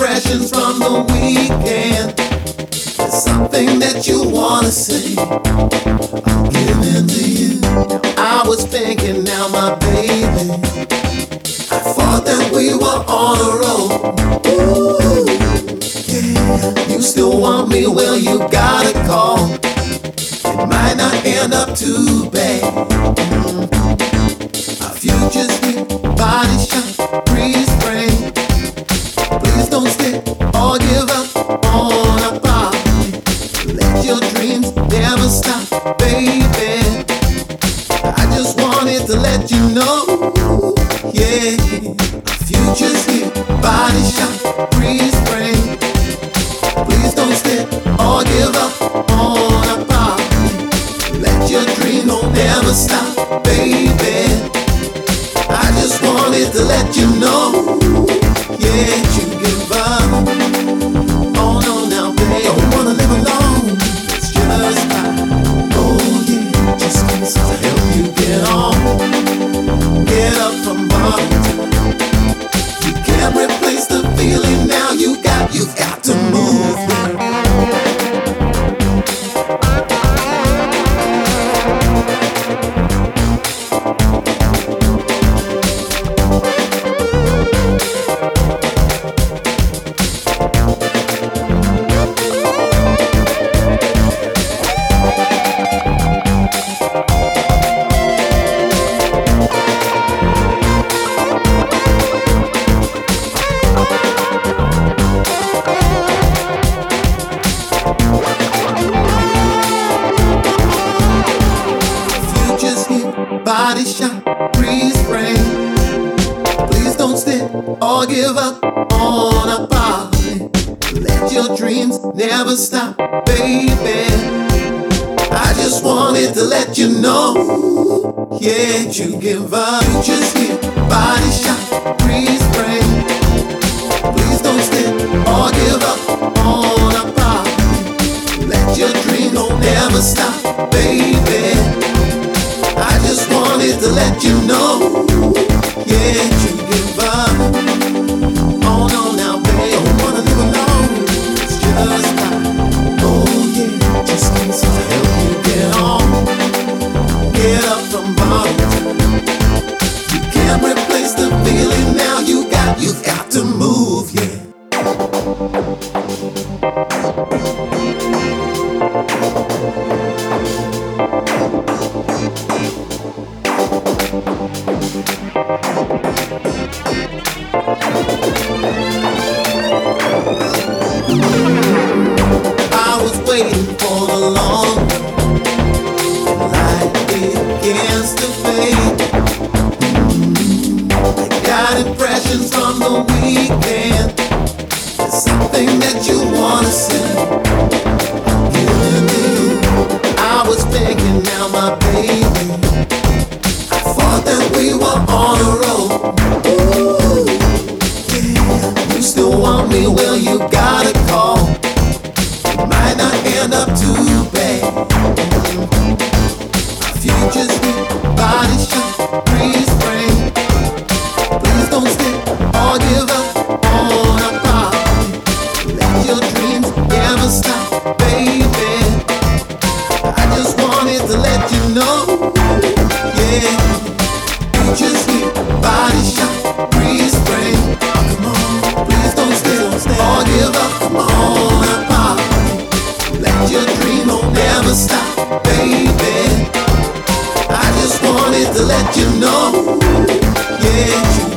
impressions from the weekend. Something that you wanna say. I'm giving to you. I was thinking now, my baby. I thought that we were on a roll. Ooh, yeah. You still want me? Well, you gotta call. It might not end up too bad. Mm. Our future's here, body shot, breeze baby. I just wanted to let you know, yeah. Future's here, body. Please don't stay or give up on. Let your dream don't never stop, baby. I just wanted to let you know, yeah, body shot, breeze rain. Please don't stay or give up on our body. Let your dreams never stop, baby. I just wanted to let you know, yeah, you give up. You just here, body shot, breeze rain. Please don't stay or give up on our body. Let your dream don't never stop, baby. To let you know, yeah, wanna see you and me. I was thinking now, my baby. Thought that we were on a roll. Ooh, yeah. You still want me? Well, you gotta call. to let you know. Yeah.